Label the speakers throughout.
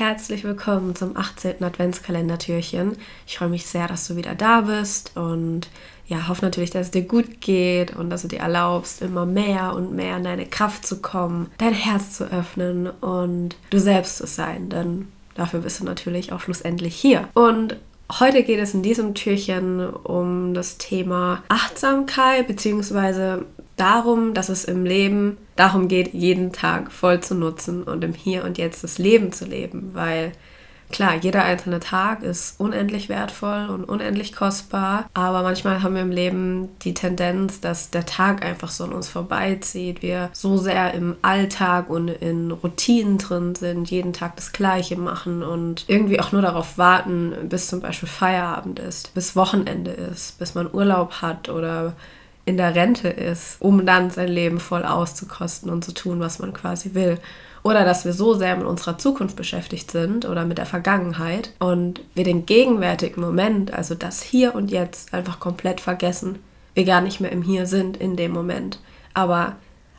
Speaker 1: Herzlich willkommen zum 18. Adventskalendertürchen. Ich freue mich sehr, dass du wieder da bist und ja, hoffe natürlich, dass es dir gut geht und dass du dir erlaubst, immer mehr und mehr in deine Kraft zu kommen, dein Herz zu öffnen und du selbst zu sein, denn dafür bist du natürlich auch schlussendlich hier. Und Heute geht es in diesem Türchen um das Thema Achtsamkeit, beziehungsweise darum, dass es im Leben darum geht, jeden Tag voll zu nutzen und im Hier und Jetzt das Leben zu leben, weil Klar, jeder einzelne Tag ist unendlich wertvoll und unendlich kostbar, aber manchmal haben wir im Leben die Tendenz, dass der Tag einfach so an uns vorbeizieht. Wir so sehr im Alltag und in Routinen drin sind, jeden Tag das Gleiche machen und irgendwie auch nur darauf warten, bis zum Beispiel Feierabend ist, bis Wochenende ist, bis man Urlaub hat oder in der Rente ist, um dann sein Leben voll auszukosten und zu tun, was man quasi will. Oder dass wir so sehr mit unserer Zukunft beschäftigt sind oder mit der Vergangenheit und wir den gegenwärtigen Moment, also das Hier und Jetzt, einfach komplett vergessen. Wir gar nicht mehr im Hier sind in dem Moment. Aber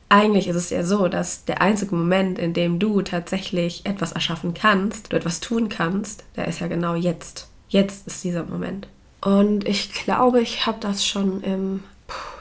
Speaker 1: eigentlich ist es ja so, dass der einzige Moment, in dem du tatsächlich etwas erschaffen kannst, du etwas tun kannst, der ist ja genau jetzt. Jetzt ist dieser Moment. Und ich glaube, ich habe das schon im,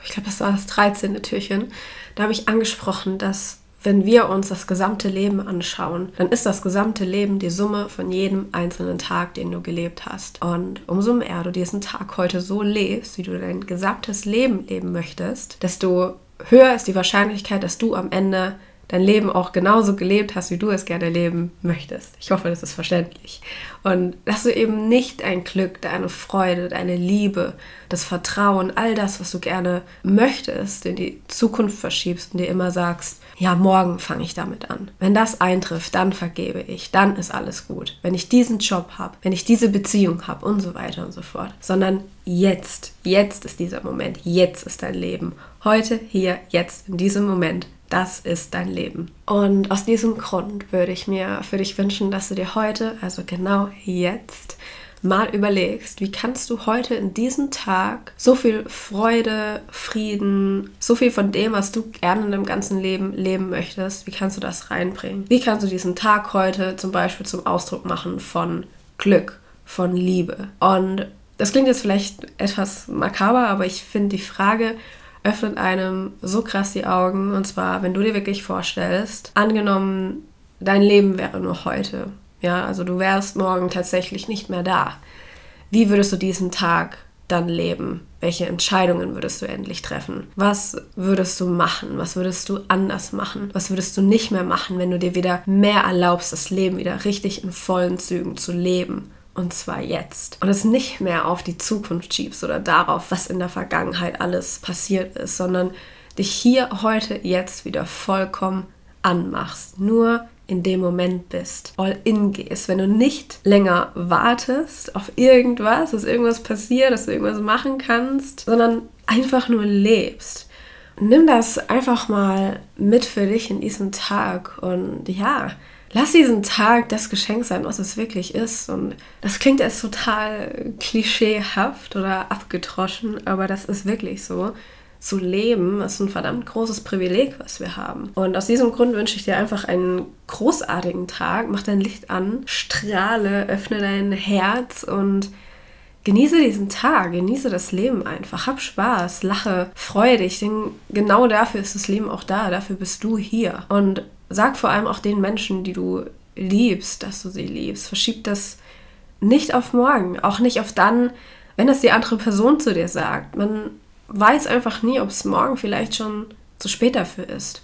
Speaker 1: ich glaube, das war das 13. Türchen, da habe ich angesprochen, dass wenn wir uns das gesamte Leben anschauen, dann ist das gesamte Leben die Summe von jedem einzelnen Tag, den du gelebt hast. Und umso mehr du diesen Tag heute so lebst, wie du dein gesamtes Leben leben möchtest, desto höher ist die Wahrscheinlichkeit, dass du am Ende dein Leben auch genauso gelebt hast, wie du es gerne leben möchtest. Ich hoffe, das ist verständlich. Und dass du eben nicht dein Glück, deine Freude, deine Liebe, das Vertrauen, all das, was du gerne möchtest, in die Zukunft verschiebst und dir immer sagst, ja, morgen fange ich damit an. Wenn das eintrifft, dann vergebe ich, dann ist alles gut. Wenn ich diesen Job habe, wenn ich diese Beziehung habe und so weiter und so fort. Sondern jetzt, jetzt ist dieser Moment, jetzt ist dein Leben. Heute, hier, jetzt, in diesem Moment das ist dein Leben. Und aus diesem Grund würde ich mir für dich wünschen, dass du dir heute, also genau jetzt, mal überlegst, wie kannst du heute in diesem Tag so viel Freude, Frieden, so viel von dem, was du gerne in deinem ganzen Leben leben möchtest, wie kannst du das reinbringen? Wie kannst du diesen Tag heute zum Beispiel zum Ausdruck machen von Glück, von Liebe? Und das klingt jetzt vielleicht etwas makaber, aber ich finde die Frage, öffnet einem so krass die Augen. Und zwar, wenn du dir wirklich vorstellst, angenommen, dein Leben wäre nur heute. Ja, also du wärst morgen tatsächlich nicht mehr da. Wie würdest du diesen Tag dann leben? Welche Entscheidungen würdest du endlich treffen? Was würdest du machen? Was würdest du anders machen? Was würdest du nicht mehr machen, wenn du dir wieder mehr erlaubst, das Leben wieder richtig in vollen Zügen zu leben? Und zwar jetzt. Und es nicht mehr auf die Zukunft schiebst oder darauf, was in der Vergangenheit alles passiert ist, sondern dich hier, heute, jetzt wieder vollkommen anmachst. Nur in dem Moment bist, all in gehst, wenn du nicht länger wartest auf irgendwas, dass irgendwas passiert, dass du irgendwas machen kannst, sondern einfach nur lebst. Nimm das einfach mal mit für dich in diesem Tag und ja, lass diesen Tag das Geschenk sein, was es wirklich ist. Und das klingt jetzt total klischeehaft oder abgetroschen, aber das ist wirklich so. Zu leben ist ein verdammt großes Privileg, was wir haben. Und aus diesem Grund wünsche ich dir einfach einen großartigen Tag. Mach dein Licht an, strahle, öffne dein Herz und genieße diesen Tag, genieße das Leben einfach. Hab Spaß, lache, freue dich, denn genau dafür ist das Leben auch da, dafür bist du hier. Und sag vor allem auch den Menschen, die du liebst, dass du sie liebst. Verschieb das nicht auf morgen, auch nicht auf dann, wenn es die andere Person zu dir sagt. Man weiß einfach nie, ob es morgen vielleicht schon zu spät dafür ist.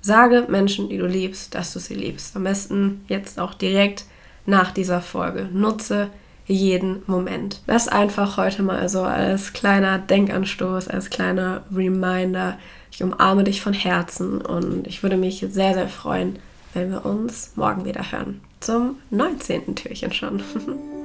Speaker 1: Sage Menschen, die du liebst, dass du sie liebst. Am besten jetzt auch direkt nach dieser Folge. Nutze jeden Moment. Das einfach heute mal so als kleiner Denkanstoß, als kleiner Reminder ich umarme dich von Herzen und ich würde mich sehr, sehr freuen, wenn wir uns morgen wieder hören. Zum 19. Türchen schon.